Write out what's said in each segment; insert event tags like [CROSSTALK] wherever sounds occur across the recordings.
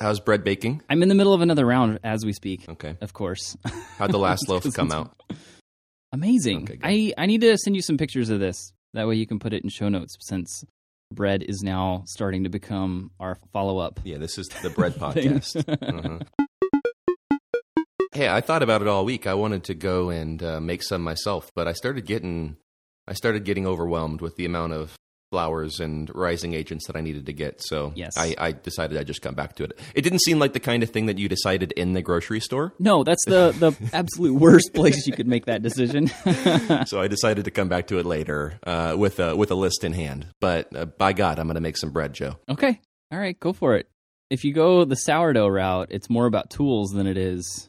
How's bread baking? I'm in the middle of another round as we speak. Okay. Of course. [LAUGHS] How'd the last loaf come out? Amazing. Okay. I, I need to send you some pictures of this. That way you can put it in show notes since bread is now starting to become our follow up. Yeah, this is the [LAUGHS] bread podcast. Uh-huh. Hey, I thought about it all week. I wanted to go and uh, make some myself, but I started getting I started getting overwhelmed with the amount of flours and rising agents that I needed to get. So Yes. I, I decided I'd just come back to it. It didn't seem like the kind of thing that you decided in the grocery store. No, that's the, the [LAUGHS] absolute worst place you could make that decision. [LAUGHS] so I decided to come back to it later uh, with a with a list in hand. But uh, by God, I'm going to make some bread, Joe. okay. All right, go for it. If you go the sourdough route, it's more about tools than it is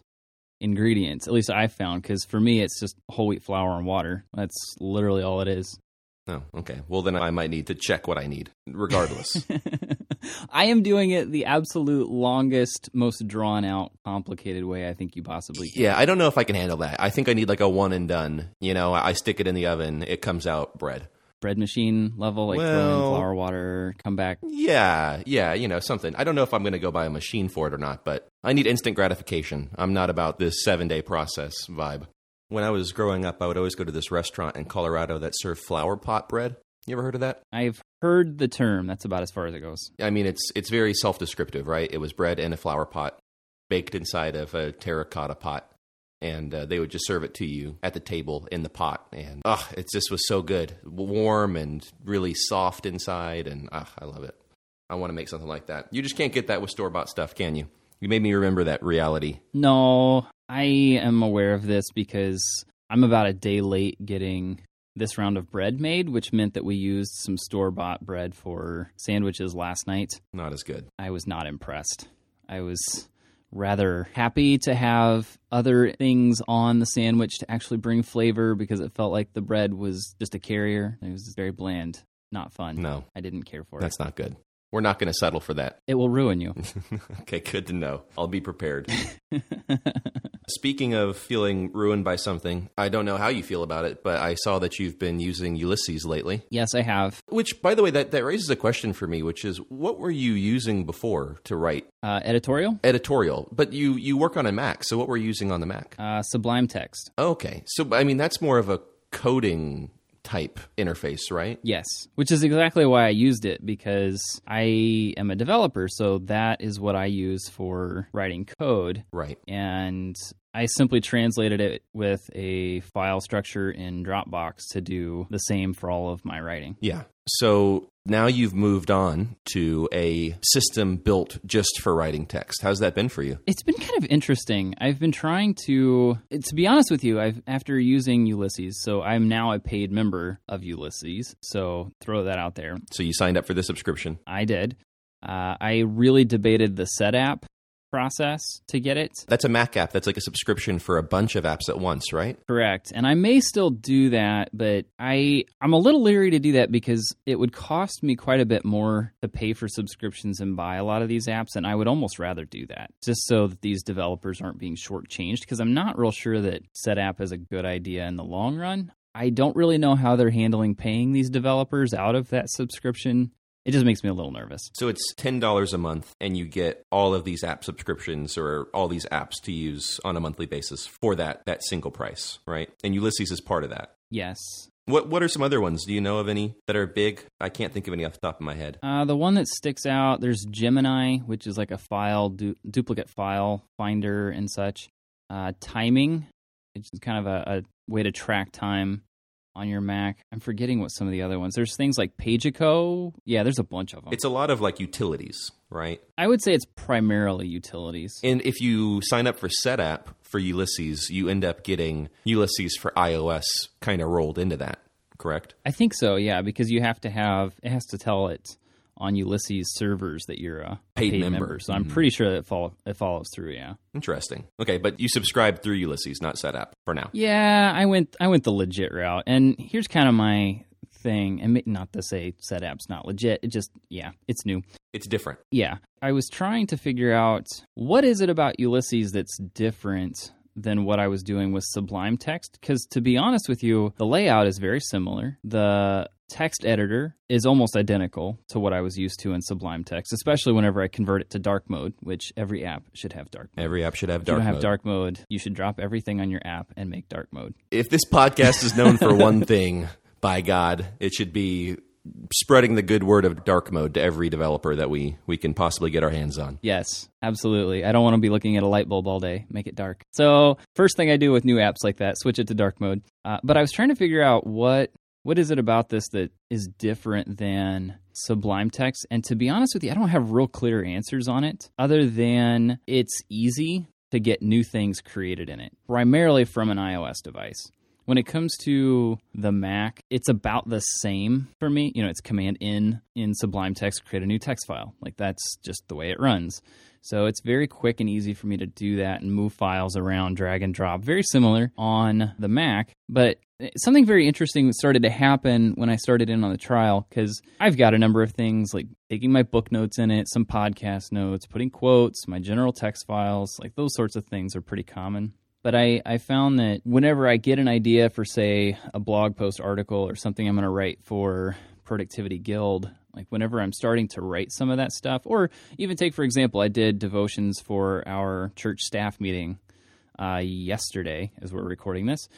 ingredients. At least I found because for me, it's just whole wheat flour and water. That's literally all it is. Oh, okay. Well, then I might need to check what I need, regardless. [LAUGHS] I am doing it the absolute longest, most drawn out, complicated way I think you possibly can. yeah, I don't know if I can handle that. I think I need like a one and done. You know, I stick it in the oven, it comes out bread. Bread machine level, like throw in flour, water, come back. Yeah, yeah, you know, something. I don't know if I'm going to go buy a machine for it or not, but I need instant gratification. I'm not about this seven day process vibe. When I was growing up, I would always go to this restaurant in Colorado that served flower pot bread. You ever heard of that? I've heard the term. That's about as far as it goes. I mean, it's it's very self descriptive, right? It was bread in a flower pot, baked inside of a terracotta pot, and uh, they would just serve it to you at the table in the pot. And ah, it just was so good, warm and really soft inside, and ah, I love it. I want to make something like that. You just can't get that with store bought stuff, can you? You made me remember that reality. No, I am aware of this because I'm about a day late getting this round of bread made, which meant that we used some store bought bread for sandwiches last night. Not as good. I was not impressed. I was rather happy to have other things on the sandwich to actually bring flavor because it felt like the bread was just a carrier. It was very bland, not fun. No, I didn't care for it. that's not good. We're not going to settle for that. It will ruin you. [LAUGHS] okay, good to know. I'll be prepared. [LAUGHS] Speaking of feeling ruined by something, I don't know how you feel about it, but I saw that you've been using Ulysses lately. yes, I have. Which, by the way, that, that raises a question for me, which is what were you using before to write Uh, editorial, editorial? But you, you work on a Mac, so what were you using on the Mac? uh, Sublime Text. Okay, so I mean, that's more of a coding type interface, right? Yes, which is exactly why I used it because I am a developer, so that is what I use for writing code. Right. And I simply translated it with a file structure in Dropbox to do the same for all of my writing. Yeah. So now you've moved on to a system built just for writing text. How's that been for you? It's been kind of interesting. I've been trying to, to be honest with you, I've after using Ulysses, so I'm now a paid member of Ulysses. So throw that out there. So you signed up for the subscription. I did. Uh, I really debated the set app process to get it That's a Mac app. That's like a subscription for a bunch of apps at once, right? correct, and I may still do that, but I I'm a little leery to do that because it would cost me quite a bit more to pay for subscriptions and buy a lot of these apps, and I would almost rather do that just so that these developers aren't being shortchanged because I'm not real sure that SetApp is a good idea in the long run. I don't really know how they're handling paying these developers out of that subscription. It just makes me a little nervous. So it's ten dollars a month, and you get all of these app subscriptions or all these apps to use on a monthly basis for that that single price, right? And Ulysses is part of that. Yes, What what are some other ones? Do you know of any that are big? I can't think of any off the top of my head. Uh, the one that sticks out, there's Gemini, which is like a file du- duplicate file finder and such. Uh, timing, which is kind of a, a way to track time on your Mac. I'm forgetting what some of the other ones. There's things like Pagico. Yeah, there's a bunch of them. It's a lot of like utilities, right? I would say it's primarily utilities. And if you sign up for SetApp for Ulysses, you end up getting Ulysses for iOS kind of rolled into that, correct? I think so, yeah, because you have to have it has to tell it on Ulysses servers that you're a Paid paid, member. member. So I'm mm-hmm. pretty sure that it, follow, it follows through. Yeah. Interesting. Okay, but you subscribe through Ulysses, not SetApp for now. Yeah, I went I went the legit route, and here's kind of my thing. And not to say SetApp's not legit. It just yeah, it's new. It's different. Yeah, I was trying to figure out what is it about Ulysses that's different than what I was doing with Sublime Text. Because to be honest with you, the layout is very similar. The text editor is almost identical to what I was used to in Sublime Text, especially whenever I convert it to dark mode, which every app should have dark mode. Every app should have dark. If you don't have dark mode, you should drop everything on your app and make dark mode. If this podcast is known for one [LAUGHS] thing, by God, it should be spreading the good word of dark mode to every developer that we we can possibly get our hands on. Yes, absolutely. I don't want to be looking at a light bulb all day. Make it dark. So, first thing I do with new apps like that, switch it to dark mode. Uh, but I was trying to figure out what what is it about this that is different than Sublime Text. And to be honest with you, I don't have real clear answers on it, other than it's easy to get new things created in it, primarily from an iOS device. When it comes to the Mac, it's about the same for me. You know, it's Command N in Sublime Text, create a new text file. Like that's just the way it runs. So it's very quick and easy for me to do that and move files around, drag and drop. Very similar on the Mac, but something very interesting started to happen when I started in on the trial because I've got a number of things like taking my book notes in it, some podcast notes, putting quotes, my general text files, like those sorts of things are pretty common. But I, I found that whenever I get an idea for, say, a blog post article or something I'm going to write for Productivity Guild, like whenever I'm starting to write some of that stuff, or even take, for example, I did devotions for our church staff meeting uh, yesterday as we're recording this.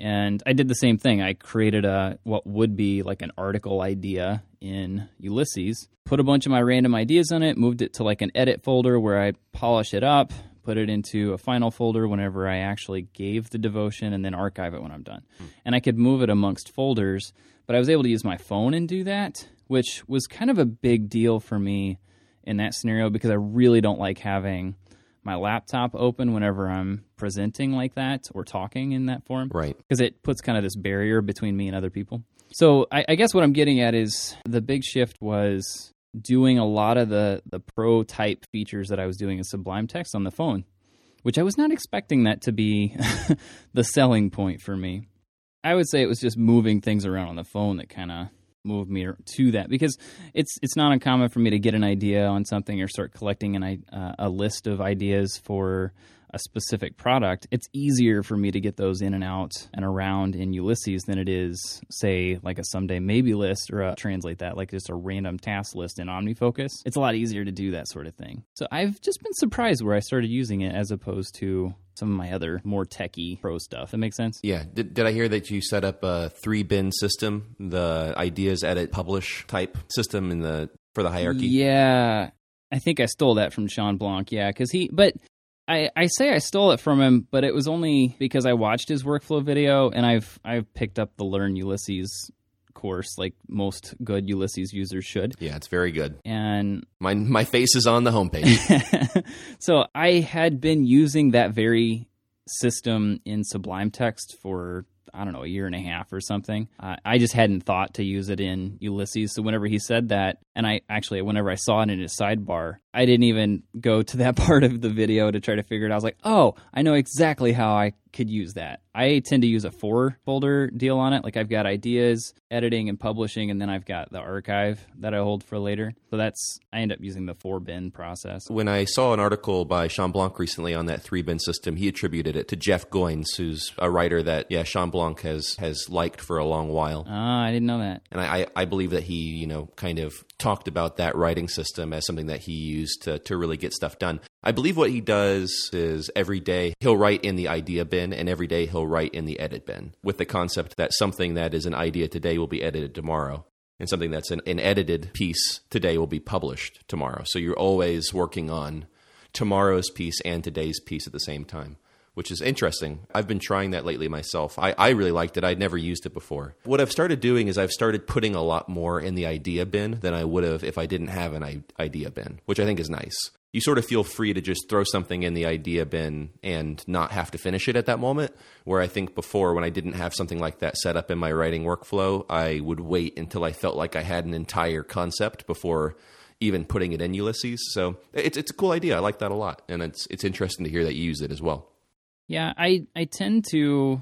And I did the same thing. I created a what would be like an article idea in Ulysses, put a bunch of my random ideas on it, moved it to like an edit folder where I polish it up, put it into a final folder whenever I actually gave the devotion, and then archive it when I'm done. Hmm. And I could move it amongst folders, but I was able to use my phone and do that, which was kind of a big deal for me in that scenario because I really don't like having my laptop open whenever I'm presenting like that or talking in that form Right. because it puts kind of this barrier between me and other people. So I, I guess what I'm getting at is the big shift was doing a lot of the the pro type features that I was doing in Sublime Text on the phone, which I was not expecting that to be [LAUGHS] the selling point for me. I would say it was just moving things around on the phone that kind of moved me to that because it's it's not uncommon for me to get an idea on something or start collecting an uh, a list of ideas for a specific product, it's easier for me to get those in and out and around in Ulysses than it is, say, like a someday maybe list or a, translate that like just a random task list in OmniFocus. It's a lot easier to do that sort of thing. So I've just been surprised where I started using it as opposed to some of my other more techie pro stuff. That makes sense? Yeah. Did, did I hear that you set up a three bin system, the ideas edit publish type system in the for the hierarchy? Yeah, I think I stole that from Shawn Blanc. Yeah, because he, but I, I say I stole it from him, but it was only because I watched his workflow video and I've I've picked up the Learn Ulysses course like most good Ulysses users should. Yeah, it's very good. And My my face is on the homepage. [LAUGHS] so I had been using that very system in Sublime Text for I don't know a year and a half or something. Uh, I just hadn't thought to use it in Ulysses. So whenever he said that, and I actually whenever I saw it in his sidebar, I didn't even go to that [LAUGHS] part of the video to try to figure it out. I was like, oh, I know exactly how I could use that. I tend to use a four folder deal on it. Like I've got ideas, editing, and publishing, and then I've got the archive that I hold for later. So that's I end up using the four bin process. when I saw an article by Shawn Blanc recently on that three bin system, he attributed it to Jeff Goins, who's a writer that yeah Shawn Blanc has has liked for a long while. Ah, I didn't know that. And I, I believe that he, you know, kind of talked about that writing system as something that he used to, to really get stuff done. I believe what he does is every day he'll write in the idea bin and every day he'll write in the edit bin with the concept that something that is an idea today will be edited tomorrow and something that's an, an edited piece today will be published tomorrow. So you're always working on tomorrow's piece and today's piece at the same time which is interesting. I've been trying that lately myself. I, I really liked it. I'd never used it before. What I've started doing is I've started putting a lot more in the idea bin than I would have if I didn't have an idea bin, which I think is nice. You sort of feel free to just throw something in the idea bin and not have to finish it at that moment. Where I think before, when I didn't have something like that set up in my writing workflow, I would wait until I felt like I had an entire concept before even putting it in Ulysses. So it's, it's a cool idea. I like that a lot. And it's, it's interesting to hear that you use it as well. Yeah, I I tend to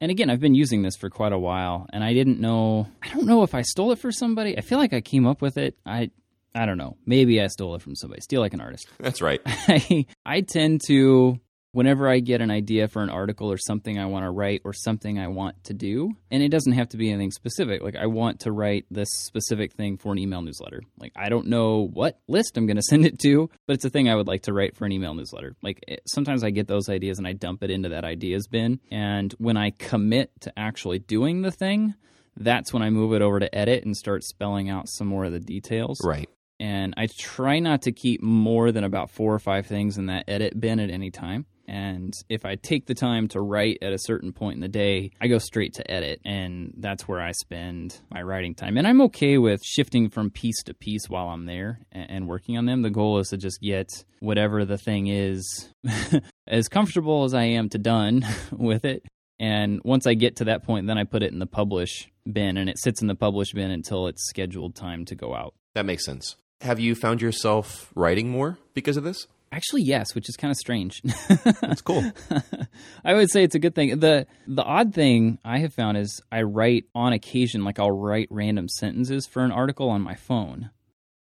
and again, I've been using this for quite a while and I didn't know I don't know if I stole it for somebody. I feel like I came up with it. I I don't know. Maybe I stole it from somebody. Steal like an artist. That's right. [LAUGHS] I I tend to whenever I get an idea for an article or something I want to write or something I want to do, and it doesn't have to be anything specific. Like I want to write this specific thing for an email newsletter. Like I don't know what list I'm going [LAUGHS] to send it to, but it's a thing I would like to write for an email newsletter. Like it, sometimes I get those ideas and I dump it into that ideas bin, and when I commit to actually doing the thing, that's when I move it over to edit and start spelling out some more of the details. Right. And I try not to keep more than about four or five things in that edit bin at any time. And if I take the time to write at a certain point in the day, I go straight to edit, and that's where I spend my writing time. And I'm okay with shifting from piece to piece while I'm there and, working on them. The goal is to just get whatever the thing is [LAUGHS] as comfortable as I am to done [LAUGHS] with it. And once I get to that point, then I put it in the publish bin, and it sits in the publish bin until it's scheduled time to go out. That makes sense. Have you found yourself writing more because of this? Actually, yes, which is kind of strange. That's cool. [LAUGHS] I would say it's a good thing. the The odd thing I have found is I write on occasion, like I'll write random sentences for an article on my phone,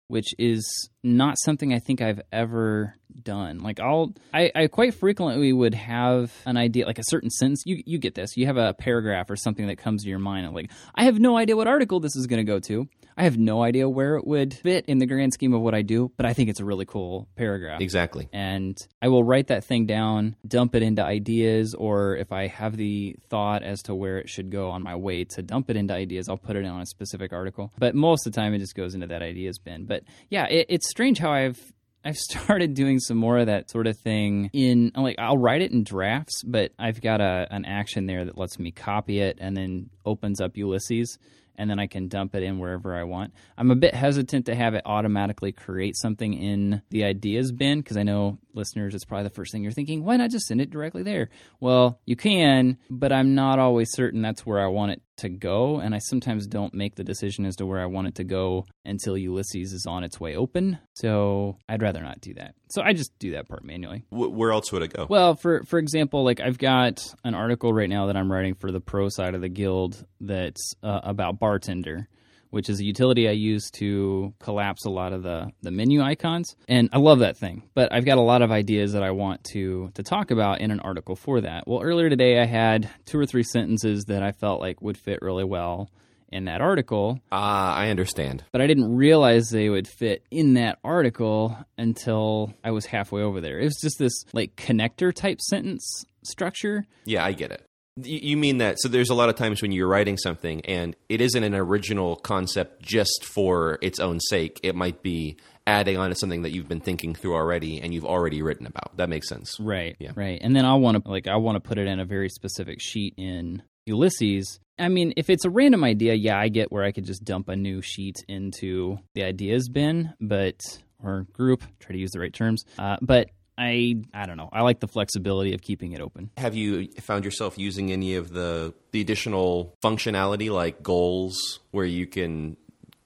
which is not something I think I've ever done. Like I'll, I, I quite frequently would have an idea, like a certain sentence. You, you get this. You have a paragraph or something that comes to your mind, and like I have no idea what article this is going to go to. I have no idea where it would fit in the grand scheme of what I do, but I think it's a really cool paragraph. Exactly. And I will write that thing down, dump it into ideas, or if I have the thought as to where it should go on my way to dump it into ideas, I'll put it on a specific article. But most of the time, it just goes into that ideas bin. But yeah, it, it's strange how I've I've [LAUGHS] started doing some more of that sort of thing in like I'll write it in drafts, but I've got a an action there that lets me copy it and then opens up Ulysses and then I can dump it in wherever I want. I'm a bit hesitant to have it automatically create something in the ideas bin because I know listeners, it's probably the first thing you're thinking. Why not just send it directly there? Well, you can, but I'm not always certain that's where I want it to go. And I sometimes don't make the decision as to where I want it to go until Ulysses is on its way open. So I'd rather not do that. So I just do that part manually. where else would it go? Well, for for example, like I've got an article right now that I'm writing for the pro side of the guild that's uh, about bartender which is a utility I use to collapse a lot of the, the menu icons. And I love that thing. But I've got a lot of ideas that I want to to talk about in an article for that. Well, earlier today I had two or three sentences that I felt like would fit really well in that article. Ah, uh, I understand. But I didn't realize they would fit in that article until I was halfway over there. It was just this like connector type sentence structure. Yeah, I get it. You mean that? So there's a lot of times when you're writing something and it isn't an original concept just for its own sake. It might be adding on to something that you've been thinking through already and you've already written about. That makes sense. Right. Yeah. Right. And then I want to like I want to put it in a very specific sheet in Ulysses. I mean, if it's a random idea, yeah, I get where I could just dump a new sheet into the ideas bin, but or group, try to use the right terms. Uh, but I I don't know. I like the flexibility of keeping it open. Have you found yourself using any of the the additional functionality like goals where you can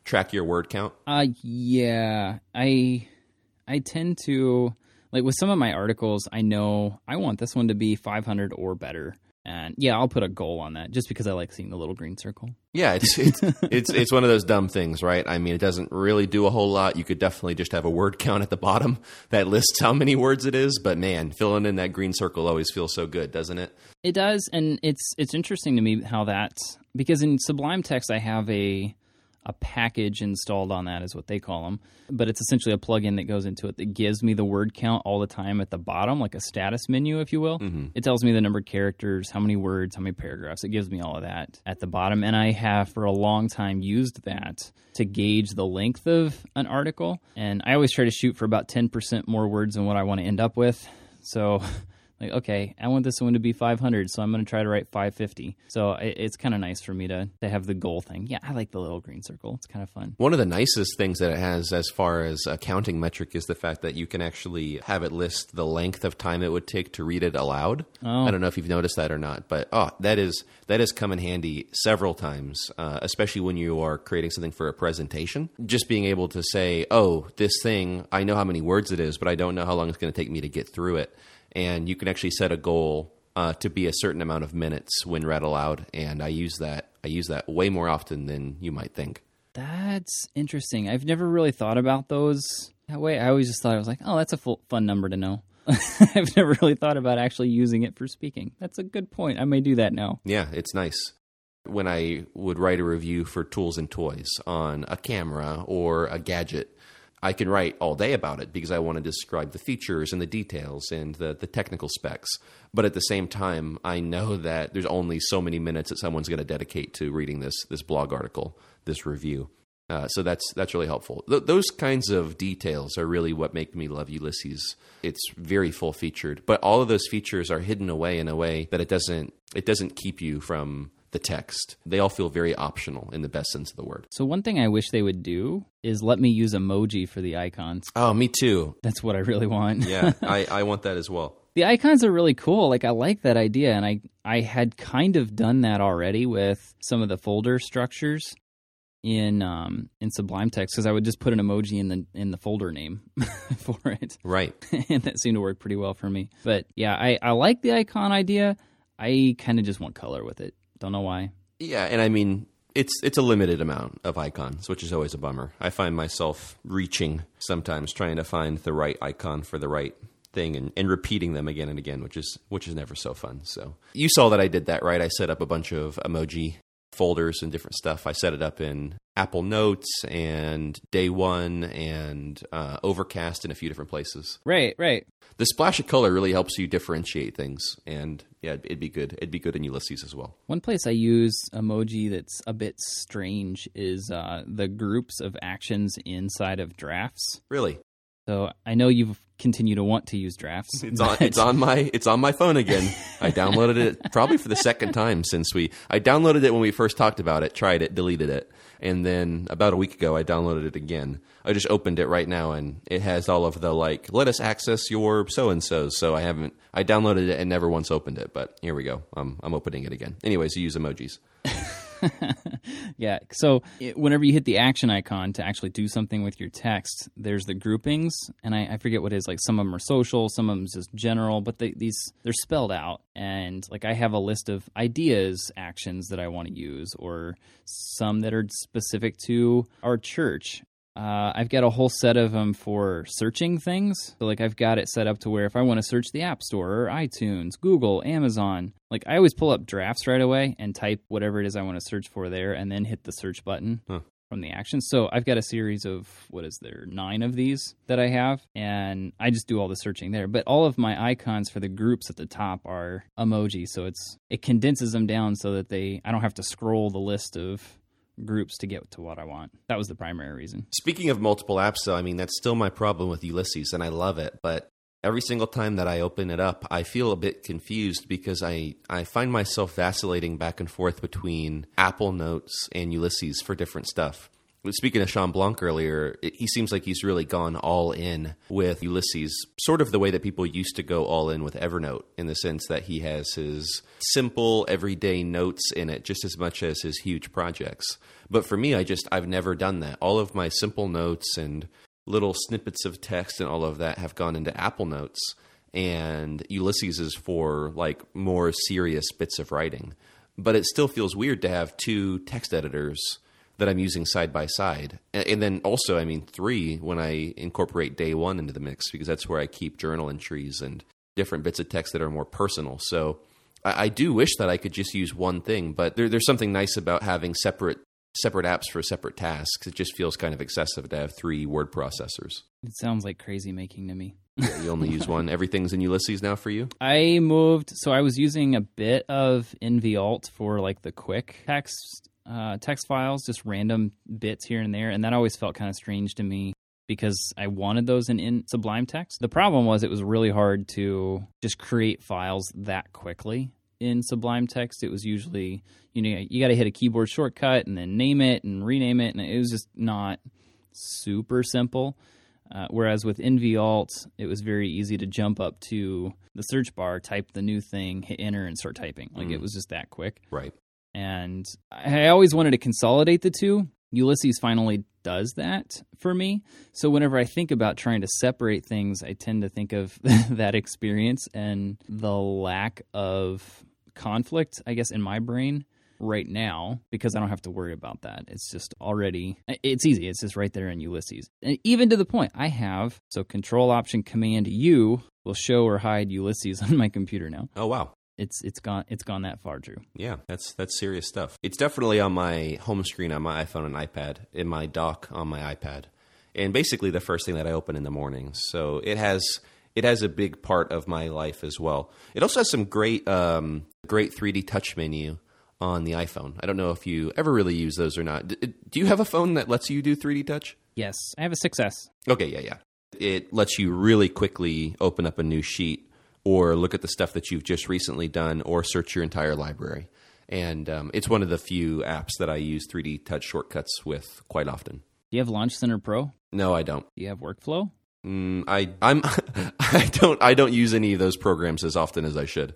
track your word count? Uh yeah. I I tend to like with some of my articles, I know I want this one to be 500 or better. And yeah, I'll put a goal on that just because I like seeing the little green circle. Yeah, it's [LAUGHS] it's it's, it's one of those dumb things, right? I mean, it doesn't really do a whole lot. You could definitely just have a word count at the bottom [LAUGHS] that lists how many words it is, but man, filling in that green circle always feels so good, doesn't it? It does, and it's it's interesting to me how that because in Sublime Text I have a a package installed on that is what they call them but it's essentially a plugin that goes into it that gives me the word count all the time at the bottom like a status menu if you will. Mm-hmm. it tells me the number of characters how many words how many paragraphs. It gives me all of that at the bottom. And i have for a long time used that to gauge the length of an article. And i always try to shoot for about 10% more words than what i want to end up with. So [LAUGHS] like okay i want this one to be 500 so i'm going to try to write 550 so it, it's kind of nice for me to, to have the goal thing. Yeah i like the little green circle. It's kind of fun. One of the nicest things that it has as far as a counting metric is the fact that you can actually have it list the length of time it would take to read it aloud. Oh. i don't know if you've noticed that or not but oh that is that has come in handy several times uh, especially when you are creating something for a presentation. Just being able to say oh this thing i know how many words it is but i don't know how long it's going to take me to get through it and you can actually set a goal uh, to be a certain amount of minutes when read aloud. And I use that I use that way more often than you might think. That's interesting. I've never really thought about those that way. I always just thought I was like, oh, that's a full, fun number to know. [LAUGHS] I've never really thought about actually using it for speaking. That's a good point. I may do that now. Yeah, it's nice. When I would write a review for tools and toys on a camera or a gadget, I can write all day about it because I want to describe the features and the details and the, the technical specs. But at the same time, I know that there's only so many minutes that someone's going to dedicate to reading this this blog article, this review. Uh, so that's that's really helpful. Th- those kinds of details are really what make me love Ulysses. It's very full featured, but all of those features are hidden away in a way that it doesn't it doesn't keep you from the text. They all feel very optional in the best sense of the word. So one thing I wish they would do is let me use emoji for the icons. Oh, me too. That's what I really want. Yeah, [LAUGHS] I, I want that as well. the icons are really cool. Like I like that idea, and I I had kind of done that already with some of the folder structures in um in Sublime Text because I would just put an emoji in the in the folder name [LAUGHS] for it, Right. [LAUGHS] and that seemed to work pretty well for me. But yeah, I I like the icon idea. I kind of just want color with it. Don't know why. Yeah, and I mean it's it's a limited amount of icons, which is always a bummer. I find myself reaching sometimes trying to find the right icon for the right thing and, and repeating them again and again, which is which is never so fun. So you saw that I did that, right? I set up a bunch of emoji folders and different stuff. I set it up in Apple Notes and Day One and uh, Overcast in a few different places. Right, right. The splash of color really helps you differentiate things, and yeah, it'd be good. It'd be good in Ulysses as well. One place I use emoji that's a bit strange is uh, the groups of actions inside of drafts. Really, So I know you've continued to want to use drafts. It's on. It's on my. It's on my phone again. I downloaded it probably for the second time since we. I downloaded it when we first talked about it, tried it, deleted it, and then about a week ago I downloaded it again. I just opened it right now, and it has all of the like. Let us access your so and so's. So I haven't. I downloaded it and never once opened it, but here we go. I'm I'm opening it again. Anyways, you use emojis. Yeah. So it, whenever you hit the action icon to actually do something with your text, there's the groupings, and I, I forget what it is. Like some of them are social, some of them just general, but they, these they're spelled out. And like I have a list of ideas, actions that I want to use, or some that are specific to our church. Uh, I've got a whole set of them for searching things. So, like, I've got it set up to where if I want to search the App Store or iTunes, Google, Amazon, like, I always pull up drafts right away and type whatever it is I want to search for there and then hit the search button Huh. from the action. So, I've got a series of, what is there, nine of these that I have, and I just do all the searching there. But all of my icons for the groups at the top are emoji. So, it's, it condenses them down so that they, I don't have to scroll the list of groups to get to what I want. That was the primary reason. Speaking of multiple apps, though, I mean that's still my problem with Ulysses, and I love it, but every single time that I open it up, I feel a bit confused because I, I find myself vacillating back and forth between Apple Notes and Ulysses for different stuff. Speaking of Shawn Blanc earlier, it, he seems like he's really gone all in with Ulysses, sort of the way that people used to go all in with Evernote, in the sense that he has his simple, everyday notes in it just as much as his huge projects. But for me, I just, I've never done that. All of my simple notes and little snippets of text and all of that have gone into Apple Notes, and Ulysses is for like more serious bits of writing. But it still feels weird to have two text editors that I'm using side by side. And, then also, I mean, three when I incorporate day one into the mix because that's where I keep journal entries and different bits of text that are more personal. So I, I do wish that I could just use one thing, but there, there's something nice about having separate separate apps for separate tasks. It just feels kind of excessive to have three word processors. It sounds like crazy making to me. Yeah, you only use one. [LAUGHS] Everything's in Ulysses now for you. I moved, so I was using a bit of NVAlt for like the quick text uh, text files, just random bits here and there, and that always felt kind of strange to me because I wanted those in, in Sublime Text. The problem was it was really hard to just create files that quickly in Sublime Text. It was usually you know you got to hit a keyboard shortcut and then name it and rename it, and it was just not super simple. Uh, whereas with NVAlt, it was very easy to jump up to the search bar, type the new thing, hit enter, and start typing. Like it was just that quick. Right. And I always wanted to consolidate the two. Ulysses finally does that for me. So whenever I think about trying to separate things, I tend to think of [LAUGHS] that experience and the lack of conflict, I guess, in my brain right now because I don't have to worry about that. It's just already, it's easy. It's just right there in Ulysses. And even to the point, I have, so Control Option Command U will show or hide Ulysses [LAUGHS] on my computer now. Oh wow. It's it's gone it's gone that far, Drew. Yeah, that's that's serious stuff. It's definitely on my home screen on my iPhone and iPad, in my dock on my iPad, and basically the first thing that I open in the morning. So it has it has a big part of my life as well. It also has some great um, great 3D touch menu on the iPhone. I don't know if you ever really use those or not. Do you have a phone that lets you do 3D touch? Yes, I have a 6S. Okay, yeah, yeah. It lets you really quickly open up a new sheet or look at the stuff that you've just recently done or search your entire library. And um, it's one of the few apps that I use 3D touch shortcuts with quite often. Do you have Launch Center Pro? No, I don't. Do you have Workflow? Mm, I I'm [LAUGHS] I don't I don't use any of those programs as often as I should.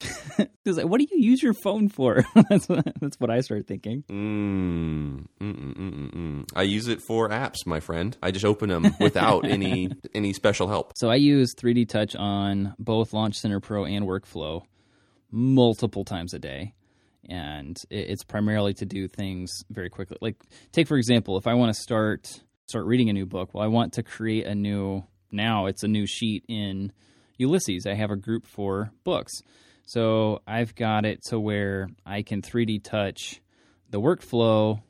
[LAUGHS] What do you use your phone for? [LAUGHS] that's what, that's what I start thinking. Mm, mm, mm, mm, I use it for apps, my friend. I just open them without [LAUGHS] any any special help. So I use 3D Touch on both Launch Center Pro and Workflow multiple times a day. And it's primarily to do things very quickly. Like, take for example, if I want to start start reading a new book, well, I want to create a new. Now it's a new sheet in Ulysses. I have a group for books. So I've got it to where I can 3D touch the workflow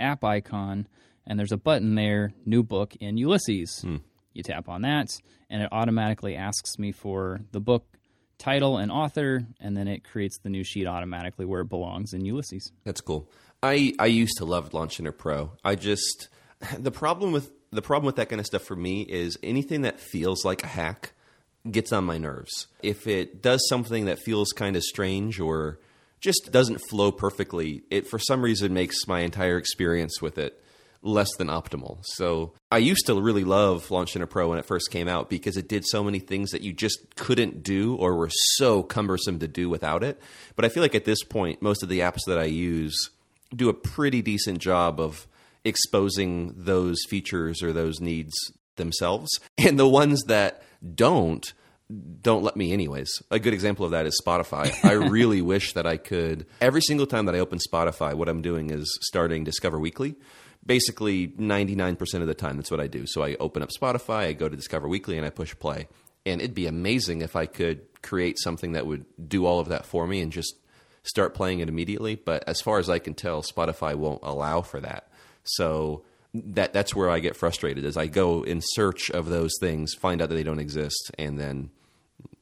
app icon, and there's a button there, new book in Ulysses. Hmm. You tap on that, and it automatically asks me for the book title and author, and then it creates the new sheet automatically where it belongs in Ulysses. That's cool. I, I used to love Launch Center Pro. I just [LAUGHS] the problem with the problem with that kind of stuff for me is anything that feels like a hack gets on my nerves. If it does something that feels kind of strange or just doesn't flow perfectly, it for some reason makes my entire experience with it less than optimal. So I used to really love Launch Center Pro when it first came out because it did so many things that you just couldn't do or were so cumbersome to do without it. But I feel like at this point, most of the apps that I use do a pretty decent job of exposing those features or those needs themselves. [LAUGHS] And the ones that don't don't let me anyways. A good example of that is Spotify. I [LAUGHS] really wish that I could every single time that I open Spotify, what I'm doing is starting Discover Weekly. Basically 99% of the time that's what I do. So I open up Spotify, I go to Discover Weekly and I push play. And it'd be amazing if I could create something that would do all of that for me and just start playing it immediately, but as far as I can tell, Spotify won't allow for that. So that that's where I get frustrated as I go in search of those things, find out that they don't exist, and then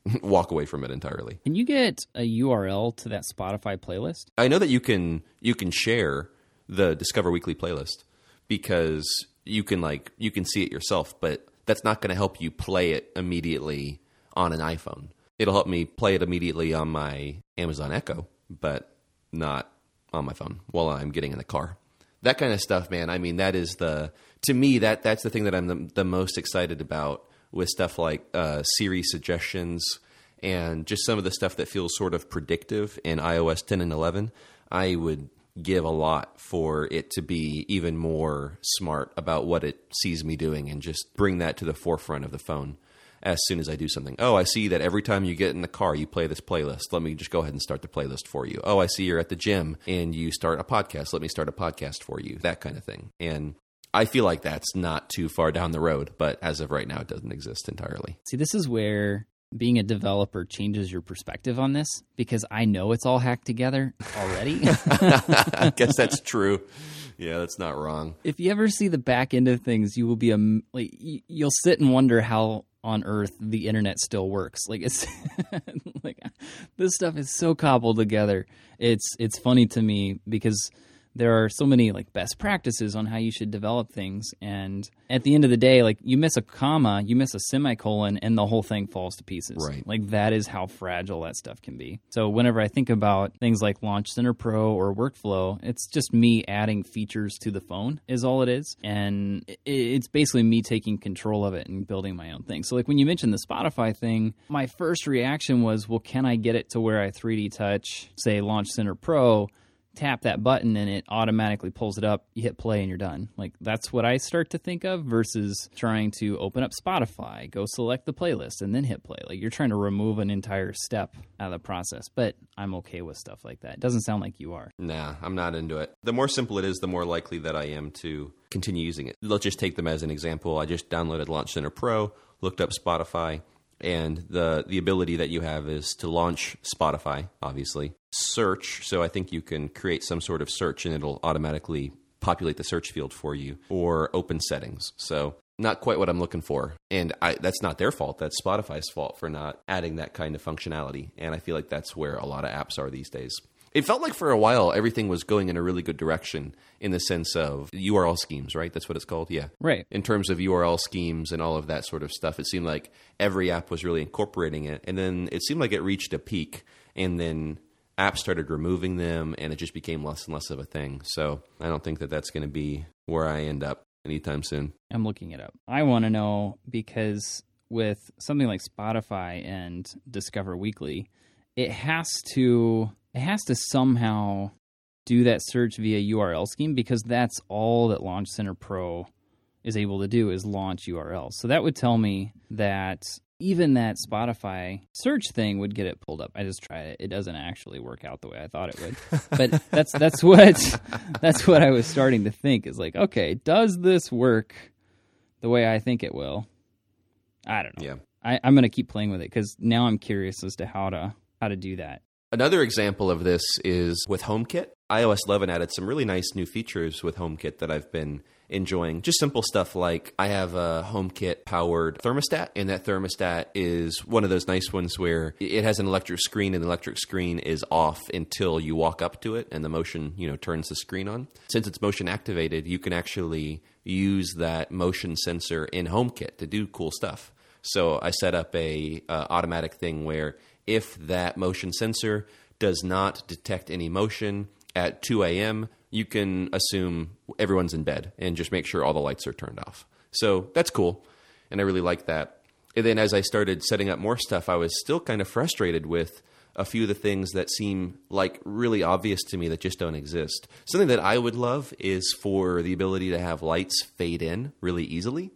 [LAUGHS] walk away from it entirely. Can you get a URL to that Spotify playlist? I know that you can you can share the Discover Weekly playlist because you can like you can see it yourself, but that's not going to help you play it immediately on an iPhone. It'll help me play it immediately on my Amazon Echo, but not on my phone while I'm getting in the car that kind of stuff, man. I mean, that is the to me that that's the thing that I'm the, the most excited about with stuff like uh, Siri suggestions and just some of the stuff that feels sort of predictive in iOS 10 and 11. I would give a lot for it to be even more smart about what it sees me doing and just bring that to the forefront of the phone as soon as I do something. Oh, I see that every time you get in the car, you play this playlist. Let me just go ahead and start the playlist for you. Oh, I see you're at the gym and you start a podcast. Let me start a podcast for you. That kind of thing. And I feel like that's not too far down the road, but as of right now, it doesn't exist entirely. See, this is where being a developer changes your perspective on this because I know it's all hacked together already. [LAUGHS] I [LAUGHS] guess that's true. Yeah, that's not wrong. If you ever see the back end of things, you will be a like you'll sit and wonder how on earth the internet still works. Like it's [LAUGHS] like this stuff is so cobbled together. It's it's funny to me because there are so many like best practices on how you should develop things and at the end of the day like you miss a comma you miss a semicolon and the whole thing falls to pieces. Right. Like that is how fragile that stuff can be. So whenever i think about things like launch center pro or workflow it's just me adding features to the phone is all it is and it's basically me taking control of it and building my own thing. So like when you mentioned the spotify thing my first reaction was well can i get it to where i 3d touch say launch center pro tap that button and it automatically pulls it up. You hit play and you're done. Like that's what I start to think of versus trying to open up Spotify, go select the playlist, and then hit play. Like you're trying to remove an entire step out of the process. But I'm okay with stuff like that. It doesn't sound like you are. Nah, I'm not into it. The more simple it is, the more likely that I am to continue using it. Let's just take them as an example. I just downloaded Launch Center Pro, looked up Spotify, and the the ability that you have is to launch Spotify, obviously. Search, so I think you can create some sort of search and it'll automatically populate the search field for you or open settings. So not quite what I'm looking for. And I, that's not their fault. That's Spotify's fault for not adding that kind of functionality. And I feel like that's where a lot of apps are these days. It felt like for a while everything was going in a really good direction in the sense of URL schemes, right? That's what it's called. Yeah. Right. In terms of URL schemes and all of that sort of stuff, it seemed like every app was really incorporating it. And then it seemed like it reached a peak and then apps started removing them and it just became less and less of a thing. So I don't think that that's going to be where I end up anytime soon. I'm looking it up. I want to know because with something like Spotify and Discover Weekly, it has to it has to somehow do that search via URL scheme because that's all that Launch Center Pro is able to do is launch URLs. So that would tell me that even that Spotify search thing would get it pulled up. I just tried it. It doesn't actually work out the way I thought it would. But [LAUGHS] that's that's what [LAUGHS] that's what I was starting to think is like, okay, does this work the way I think it will? I don't know. Yeah. I, I'm gonna keep playing with it because now I'm curious as to how to how to do that. Another example of this is with HomeKit. iOS 11 added some really nice new features with HomeKit that I've been enjoying. Just simple stuff like I have a HomeKit powered thermostat, and that thermostat is one of those nice ones where it has an electric screen, and the electric screen is off until you walk up to it, and the motion you know turns the screen on. Since it's motion activated, you can actually use that motion sensor in HomeKit to do cool stuff. So I set up a uh, automatic thing where if that motion sensor does not detect any motion at 2 a.m., you can assume everyone's in bed and just make sure all the lights are turned off. So that's cool. And I really like that. And then as I started setting up more stuff, I was still kind of frustrated with a few of the things that seem like really obvious to me that just don't exist. Something that I would love is for the ability to have lights fade in really easily.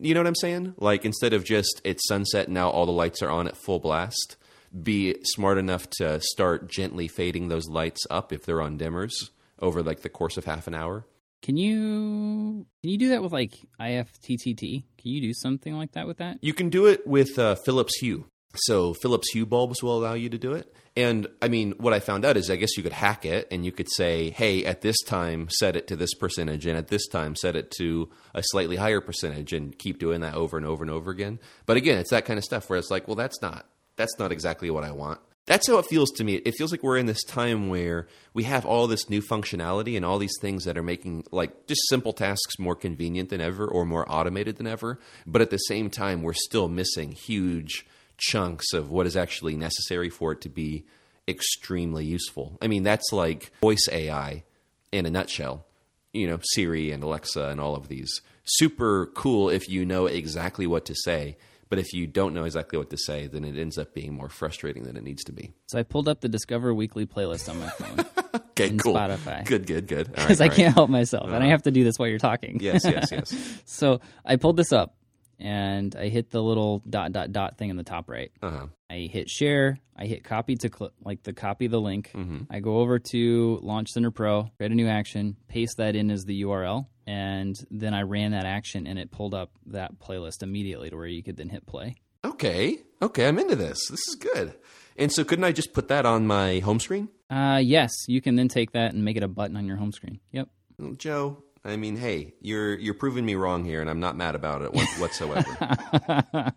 You know what I'm saying? Like instead of just it's sunset now all the lights are on at full blast, be smart enough to start gently fading those lights up if they're on dimmers over like the course of half an hour. Can you can you do that with like IFTTT? Can you do something like that with that? You can do it with uh, Philips Hue. So Philips Hue bulbs will allow you to do it. And I mean, what I found out is I guess you could hack it and you could say, hey, at this time, set it to this percentage, and at this time, set it to a slightly higher percentage, and keep doing that over and over and over again. But again, it's that kind of stuff where it's like, well, that's not that's not exactly what I want. That's how it feels to me. It feels like we're in this time where we have all this new functionality and all these things that are making like just simple tasks more convenient than ever or more automated than ever. But at the same time, we're still missing huge chunks of what is actually necessary for it to be extremely useful. I mean, that's like voice AI in a nutshell. You know, Siri and Alexa and all of these. Super cool if you know exactly what to say. But if you don't know exactly what to say, then it ends up being more frustrating than it needs to be. So I pulled up the Discover Weekly playlist on my phone. [LAUGHS] Okay, cool. Spotify. Good, good, good. All right, Because I right. can't help myself, and I have to do this while you're talking. Yes, yes, [LAUGHS] yes. so I pulled this up, and I hit the little dot dot dot thing in the top right. Uh-huh. I hit share. I hit copy to cl- like the copy the link. Mhm. I go over to Launch Center Pro, create a new action, paste that in as the URL, and then I ran that action, and it pulled up that playlist immediately to where you could then hit play. Okay, okay, I'm into this. This is good. And so, couldn't I just put that on my home screen? Uh, yes, you can then take that and make it a button on your home screen. Yep. Joe, I mean, hey, you're you're proving me wrong here, and I'm not mad about it [LAUGHS] whatsoever. [LAUGHS]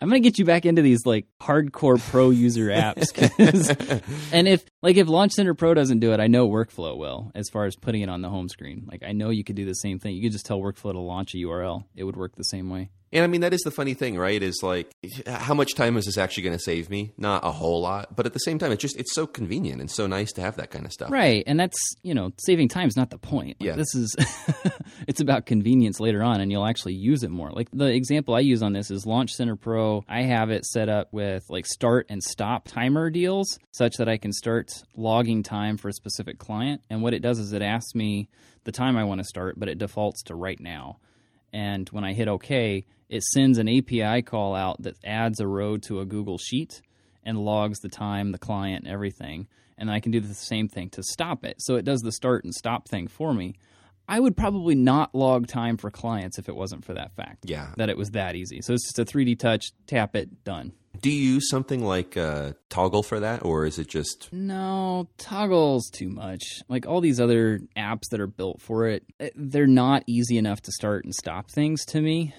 I'm gonna get you back into these like hardcore pro user apps, [LAUGHS] and if like if Launch Center Pro doesn't do it, I know Workflow will. As far as putting it on the home screen, like I know you could do the same thing. You could just tell Workflow to launch a URL; it would work the same way. And I mean, that is the funny thing, right? Is like, how much time is this actually going to save me? Not a whole lot, but at the same time, it's just it's so convenient and so nice to have that kind of stuff. Right, and that's you know saving time is not the point. Like, Yeah. this is [LAUGHS] it's about convenience later on, and you'll actually use it more. Like the example I use on this is Launch Center Pro. I have it set up with like start and stop timer deals, such that I can start logging time for a specific client. And what it does is it asks me the time I want to start, but it defaults to right now. And when I hit OK, it sends an API call out that adds a row to a Google Sheet and logs the time, the client, everything. And I can do the same thing to stop it. So it does the start and stop thing for me. I would probably not log time for clients if it wasn't for that fact. Yeah. That it was that easy. So it's just a 3D touch, tap it, done. Do you use something like uh, Toggl for that, or is it just No, Toggl's too much. Like all these other apps that are built for it, eh, they're not easy enough to start and stop things to me.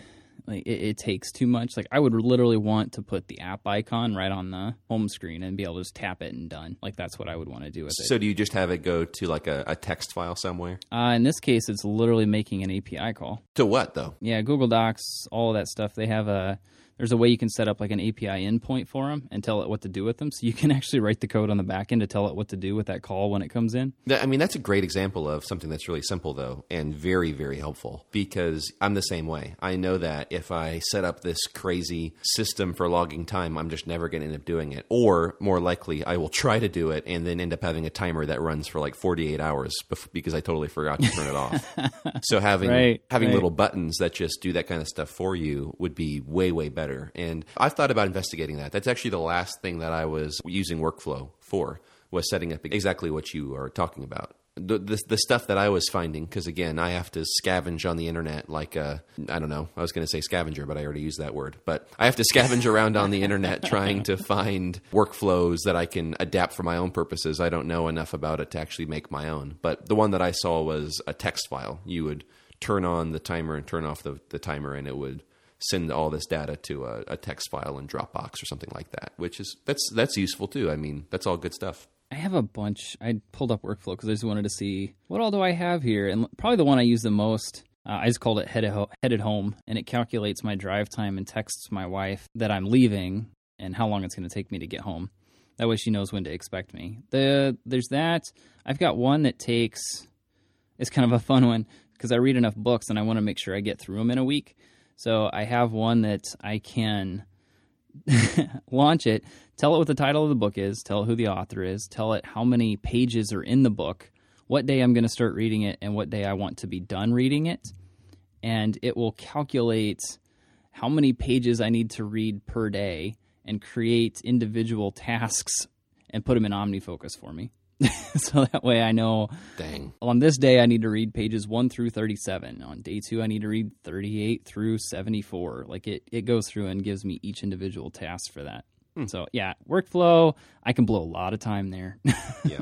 Like it, it takes too much. Like I would literally want to put the app icon right on the home screen and be able to just tap it and done. Like that's what I would want to do with it. so? Do you just have it go to like a, a text file somewhere? Uh, in this case, it's literally making an API call. To what though? Yeah, Google Docs, all of that stuff. They have a there's a way you can set up like an API endpoint for them and tell it what to do with them. So you can [LAUGHS] actually write the code on the back end to tell it what to do with that call when it comes in. I mean, that's a great example of something that's really simple, though, and very, very helpful because I'm the same way. I know that if I set up this crazy system for logging time, I'm just never going to end up doing it. Or more likely, I will try to do it and then end up having a timer that runs for like 48 hours because I totally forgot to turn it off. [LAUGHS] So having Right, having right. little buttons that just do that kind of stuff for you would be way, way better. And I've thought about investigating that. That's actually the last thing that I was using workflow for was setting up exactly what you are talking about. The, the, the stuff that I was finding, because again, I have to scavenge on the internet like I don't know, I was going to say scavenger, but I already used that word. But I have to scavenge [LAUGHS] around on the internet trying to find workflows that I can adapt for my own purposes. I don't know enough about it to actually make my own. But the one that I saw was a text file. You would turn on the timer and turn off the, the timer, and it would send all this data to a, a text file in Dropbox or something like that. Which is that's that's useful too. I mean, that's all good stuff. I have a bunch. I pulled up workflow because I just wanted to see what all do I have here, and probably the one I use the most. Uh, I just called it headed, headed home, and it calculates my drive time and texts my wife that I'm leaving and how long it's going to take me to get home. That way, she knows when to expect me. The there's that. I've got one that takes. It's kind of a fun one because I read enough books and I want to make sure I get through them in a week. So I have one that I can [LAUGHS] launch it, tell it what the title of the book is, tell it who the author is, tell it how many pages are in the book, what day I'm going to start reading it, and what day I want to be done reading it. And it will calculate how many pages I need to read per day and create individual tasks and put them in OmniFocus for me. [LAUGHS] so that way I know Dang. on this day I need to read pages 1 through 37. On day 2 I need to read 38 through 74. Like it it goes through and gives me each individual task for that. Hmm. So, yeah, workflow, I can blow a lot of time there. [LAUGHS] yeah.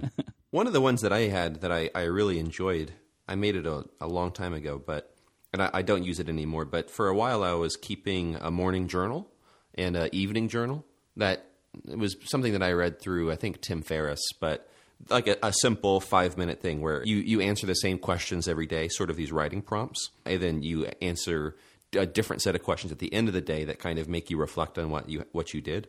One of the ones that I had that I, I really enjoyed, I made it a, a long time ago, but and I, I don't use it anymore. But for a while, I was keeping a morning journal and an evening journal. That it was something that I read through. I think Tim Ferriss, but like a, a simple five minute thing where you you answer the same questions every day, sort of these writing prompts, and then you answer a different set of questions at the end of the day that kind of make you reflect on what you what you did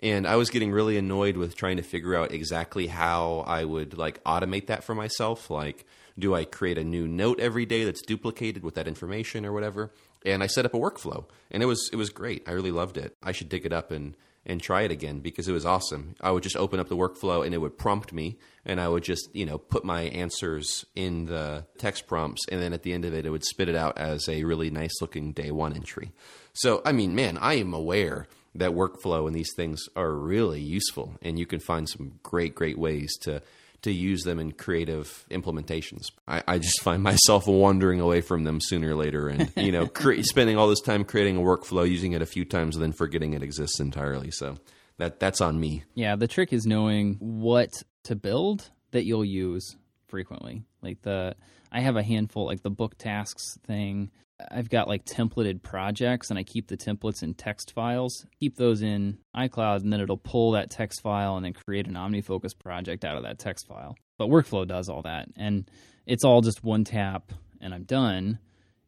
and I was getting really annoyed with trying to figure out exactly how I would like automate that for myself. Like, do I create a new note every day that's duplicated with that information or whatever? And I set up a workflow, and it was it was great. I really loved it. I should dig it up and and try it again because it was awesome. I would just open up the workflow and it would prompt me, and I would just you know put my answers in the text prompts, and then at the end of it, it would spit it out as a really nice looking day one entry. So I mean, man, I am aware that workflow and these things are really useful, and you can find some great, great ways to to use them in creative implementations. I, I just find myself wandering away from them sooner or later, and [LAUGHS] you know, cre- spending all this time creating a workflow, using it a few times, and then forgetting it exists entirely. So that that's on me. yeah, the trick is knowing what to build that you'll use frequently. Like the I have a handful like the book tasks thing. I've got like templated projects and I keep the templates in text files. Keep those in iCloud and then it'll pull that text file and then create an OmniFocus project out of that text file. But workflow does all that and it's all just one tap and I'm done.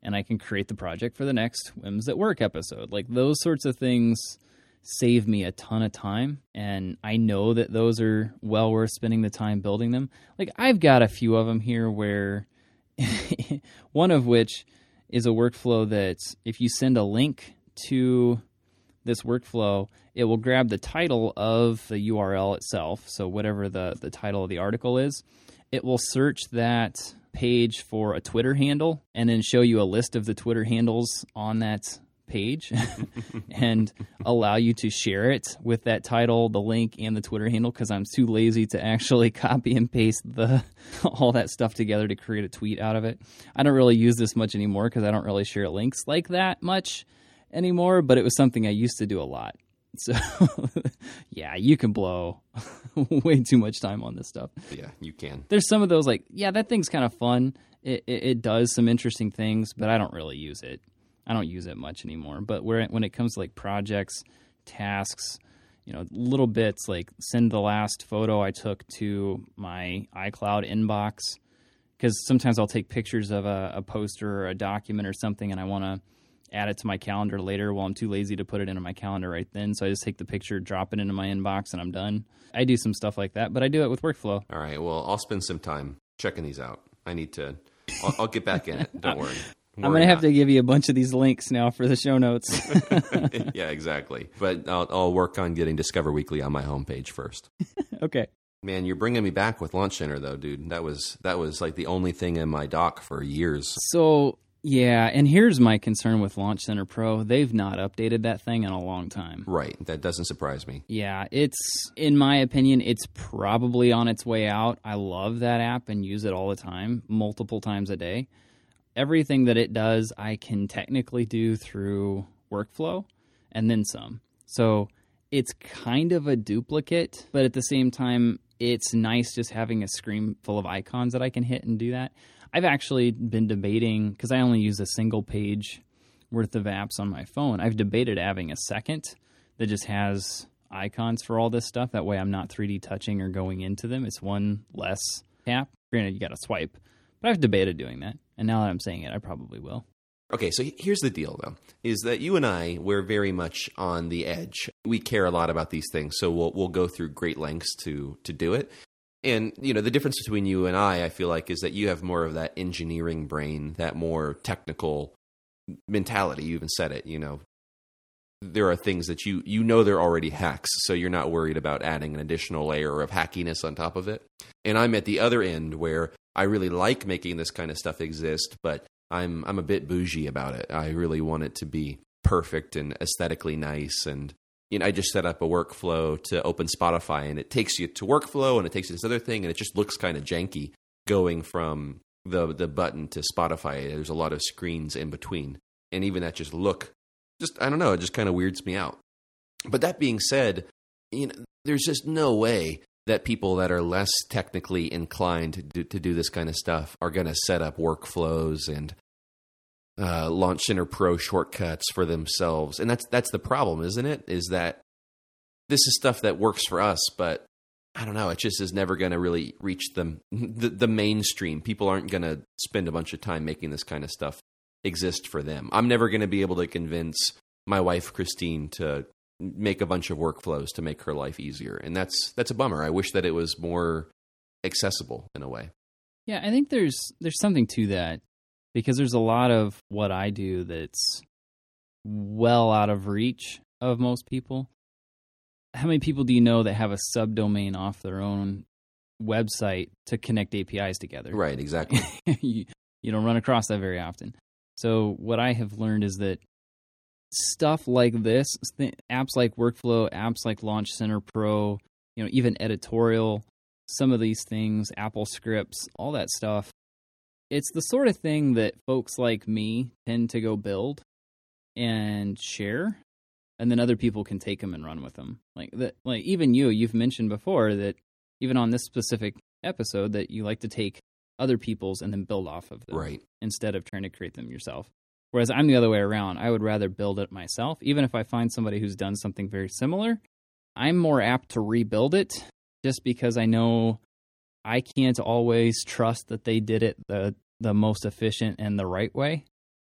and I can create the project for the next Whims at Work episode. Like those sorts of things save me a ton of time and I know that those are well worth spending the time building them. Like I've got a few of them here where [LAUGHS] one of which is a workflow that if you send a link to this workflow, it will grab the title of the URL itself, so whatever the, the title of the article is, it will search that page for a Twitter handle and then show you a list of the Twitter handles on that page [LAUGHS] and allow you to share it with that title, the link, and the Twitter handle because I'm too lazy to actually [LAUGHS] copy and paste the [LAUGHS] all that stuff together to create a tweet out of it. I don't really use this much anymore because I don't really share links like that much anymore, but it was something I used to do a lot. So, yeah, you can blow way too much time on this stuff. Yeah, you can. There's some of those like, yeah, that thing's kind of fun. It, it, it does some interesting things, but I don't really use it. I don't use it much anymore. But where when it comes to like projects, tasks, you know, little bits like send the last photo I took to my iCloud inbox because sometimes I'll take pictures of a, a poster or a document or something, and I want to add it to my calendar later. Well, I'm too lazy to put it into my calendar right then, so I just take the picture, drop it into my inbox, and I'm done. I do some stuff like that, but I do it with workflow. All right. Well, I'll spend some time checking these out. I need to. I'll, I'll get back in it. Don't worry. [LAUGHS] I'm gonna have to give you a bunch of these links now for the show notes. [LAUGHS] [LAUGHS] yeah, exactly. But I'll, I'll work on getting Discover Weekly on my homepage first. [LAUGHS] okay. Man, you're bringing me back with Launch Center though, dude. That was that was like the only thing in my dock for years. So yeah, and here's my concern with Launch Center Pro. They've not updated that thing in a long time. Right. That doesn't surprise me. Yeah, it's in my opinion, it's probably on its way out. I love that app and use it all the time, multiple times a day. Everything that it does, I can technically do through workflow and then some. So, it's kind of a duplicate, but at the same time, it's nice just having a screen full of icons that I can hit and do that. I've actually been debating because I only use a single page worth of apps on my phone. I've debated having a second that just has icons for all this stuff. That way, I'm not 3D touching or going into them. It's one less tap. Granted, you got to swipe, but I've debated doing that. And now that I'm saying it, I probably will. Okay, so here's the deal though, is that you and I we're very much on the edge. We care a lot about these things, so we'll we'll go through great lengths to to do it. And you know, the difference between you and I, I feel like, is that you have more of that engineering brain, that more technical mentality. You even said it, you know. There are things that you you know they're already hacks, so you're not worried about adding an additional layer of hackiness on top of it. And I'm at the other end where I really like making this kind of stuff exist, but I'm I'm a bit bougie about it. I really want it to be perfect and aesthetically nice and you know, I just set up a workflow to open Spotify and it takes you to workflow and it takes you to this other thing and it just looks kind of janky going from the the button to Spotify. There's a lot of screens in between. And even that just look just I don't know, it just kind of weirds me out. But that being said, you know, there's just no way that people that are less technically inclined to do, to do this kind of stuff are going to set up workflows and uh, Launch Center Pro shortcuts for themselves, and that's that's the problem, isn't it? Is that this is stuff that works for us, but I don't know. It just is never going to really reach the, the the mainstream. People aren't going to spend a bunch of time making this kind of stuff exist for them. I'm never going to be able to convince my wife Christine to make a bunch of workflows to make her life easier, and that's that's a bummer. I wish that it was more accessible in a way. Yeah, I think there's there's something to that because there's a lot of what I do that's well out of reach of most people. How many people do you know that have a subdomain off their own website to connect APIs together? Right, exactly. [LAUGHS] you, you don't run across that very often. So, what I have learned is that stuff like this, apps like Workflow, apps like Launch Center Pro, you know, even editorial, some of these things, Apple scripts, all that stuff, it's the sort of thing that folks like me tend to go build and share and then other people can take them and run with them like that like even you you've mentioned before that even on this specific episode that you like to take other people's and then build off of them right. instead of trying to create them yourself whereas i'm the other way around i would rather build it myself even if i find somebody who's done something very similar i'm more apt to rebuild it just because i know I can't always trust that they did it the the most efficient and the right way.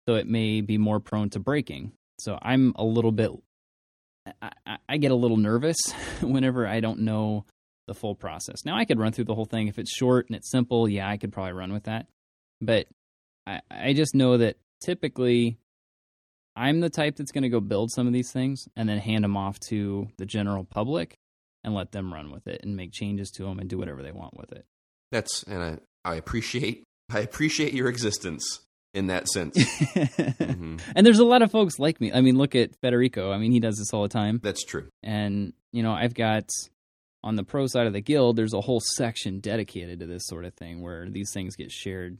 so it may be more prone to breaking. So I'm a little bit, I, I get a little nervous [LAUGHS] whenever I don't know the full process. Now I could run through the whole thing if it's short and it's simple. Yeah, I could probably run with that, but I, I just know that typically I'm the type that's going to go build some of these things and then hand them off to the general public and let them run with it and make changes to them and do whatever they want with it. That's and I, I appreciate I appreciate your existence in that sense. [LAUGHS] mm-hmm. And there's a lot of folks like me. I mean, look at Federico. I mean, he does this all the time. That's true. And you know, I've got on the pro side of the guild, there's a whole section dedicated to this sort of thing where these things get shared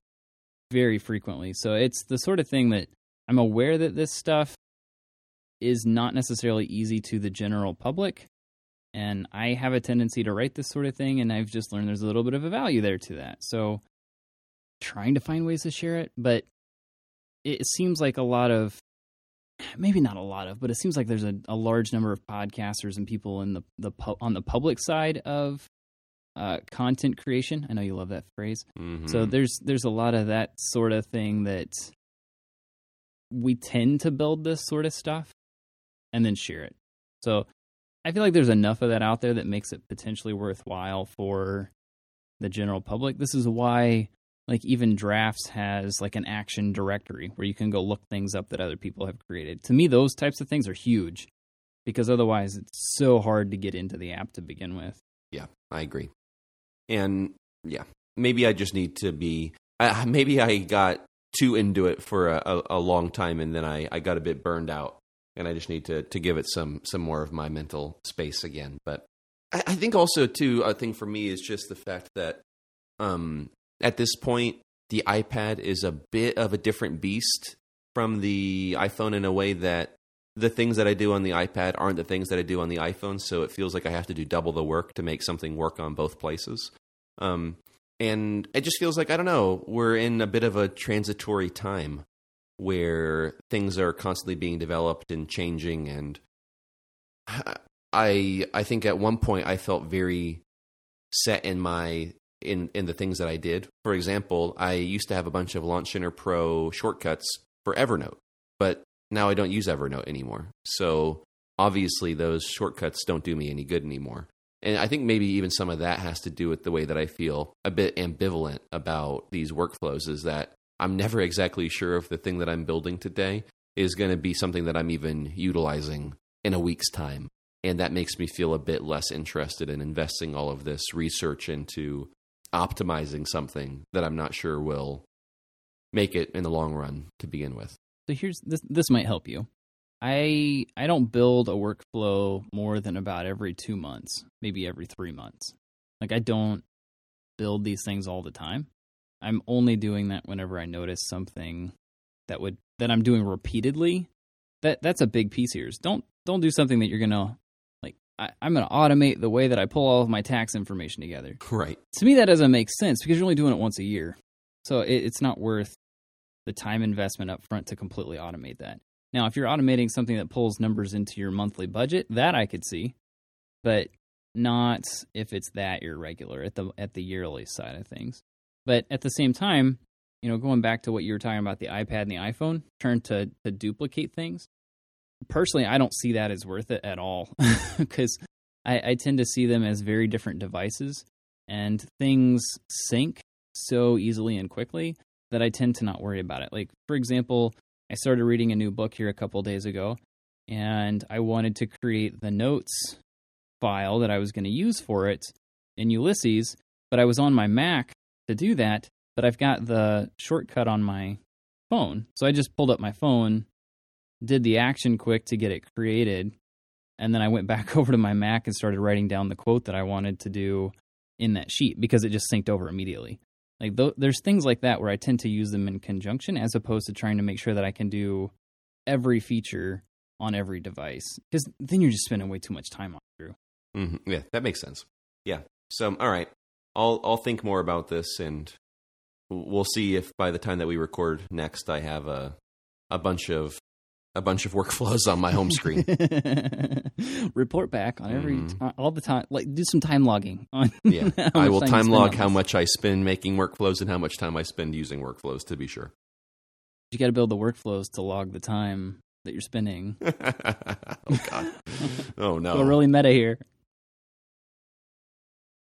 very frequently. So it's the sort of thing that I'm aware that this stuff is not necessarily easy to the general public. And I have a tendency to write this sort of thing, and I've just learned there's a little bit of a value there to that. So trying to find ways to share it, but it seems like a lot of [SIGHS] maybe not a lot of, but it seems like there's a, a large number of podcasters and people in the the on the public side of uh, content creation. I know you love that phrase. Mm-hmm. So there's there's a lot of that sort of thing that we tend to build this sort of stuff and then share it. So I feel like there's enough of that out there that makes it potentially worthwhile for the general public. This is why like even drafts has like an action directory where you can go look things up that other people have created. To me those types of things are huge because otherwise it's so hard to get into the app to begin with. Yeah, I agree. And yeah, maybe I just need to be uh, maybe I got too into it for a, a, a long time and then I, I got a bit burned out and I just need to to give it some some more of my mental space again. But I, I think also too a thing for me is just the fact that um, at this point the iPad is a bit of a different beast from the iPhone in a way that the things that I do on the iPad aren't the things that I do on the iPhone, so it feels like I have to do double the work to make something work on both places. Um, and it just feels like I don't know, we're in a bit of a transitory time where things are constantly being developed and changing and [SIGHS] I I think at one point I felt very set in my in in the things that I did. For example, I used to have a bunch of Launch Center Pro shortcuts for Evernote, but now I don't use Evernote anymore. So obviously those shortcuts don't do me any good anymore. And I think maybe even some of that has to do with the way that I feel a bit ambivalent about these workflows is that I'm never exactly sure if the thing that I'm building today is going to be something that I'm even utilizing in a week's time. And that makes me feel a bit less interested in investing all of this research into optimizing something that I'm not sure will make it in the long run to begin with. So here's this this might help you. I I don't build a workflow more than about every 2 months, maybe every 3 months. Like I don't build these things all the time. I'm only doing that whenever I notice something that would that I'm doing repeatedly. That that's a big piece here. Is don't don't do something that you're gonna like. I, I'm gonna automate the way that I pull all of my tax information together. Right. To me, that doesn't make sense because you're only doing it once a year, so it, it's not worth the time investment up front to completely automate that. Now, if you're automating something that pulls numbers into your monthly budget, that I could see, but not if it's that irregular at the at the yearly side of things. But at the same time, you know, going back to what you were talking about the iPad and the iPhone, trying to to duplicate things. Personally, I don't see that as worth it at all [LAUGHS] because I, I tend to see them as very different devices, and things sync so easily and quickly that I tend to not worry about it. Like for example, I started reading a new book here a couple days ago, and I wanted to create the notes file that I was going to use for it in Ulysses, but I was on my Mac to do that, but I've got the shortcut on my phone. So I just pulled up my phone, did the action quick to get it created, and then I went [LAUGHS] back over to my Mac and started writing down the quote that I wanted to do in that sheet because it just synced over immediately. Like th- there's things like that where I tend to use them in conjunction as opposed to trying to make sure that I can do every feature on every device because then you're just spending way too much time on it. Mm-hmm. Yeah, that makes sense. Yeah. So, all right. I'll I'll think more about this, and we'll see if by the time that we record next, I have a a bunch of a bunch of workflows [LAUGHS] on my home screen. [LAUGHS] Report back on every mm. all the time. Like do some time logging on. [LAUGHS] Yeah, I will time log how much I spend making workflows and how much time I spend using workflows to be sure. You got to build the workflows to log the time that you're spending. oh God. Oh no. We're really meta here.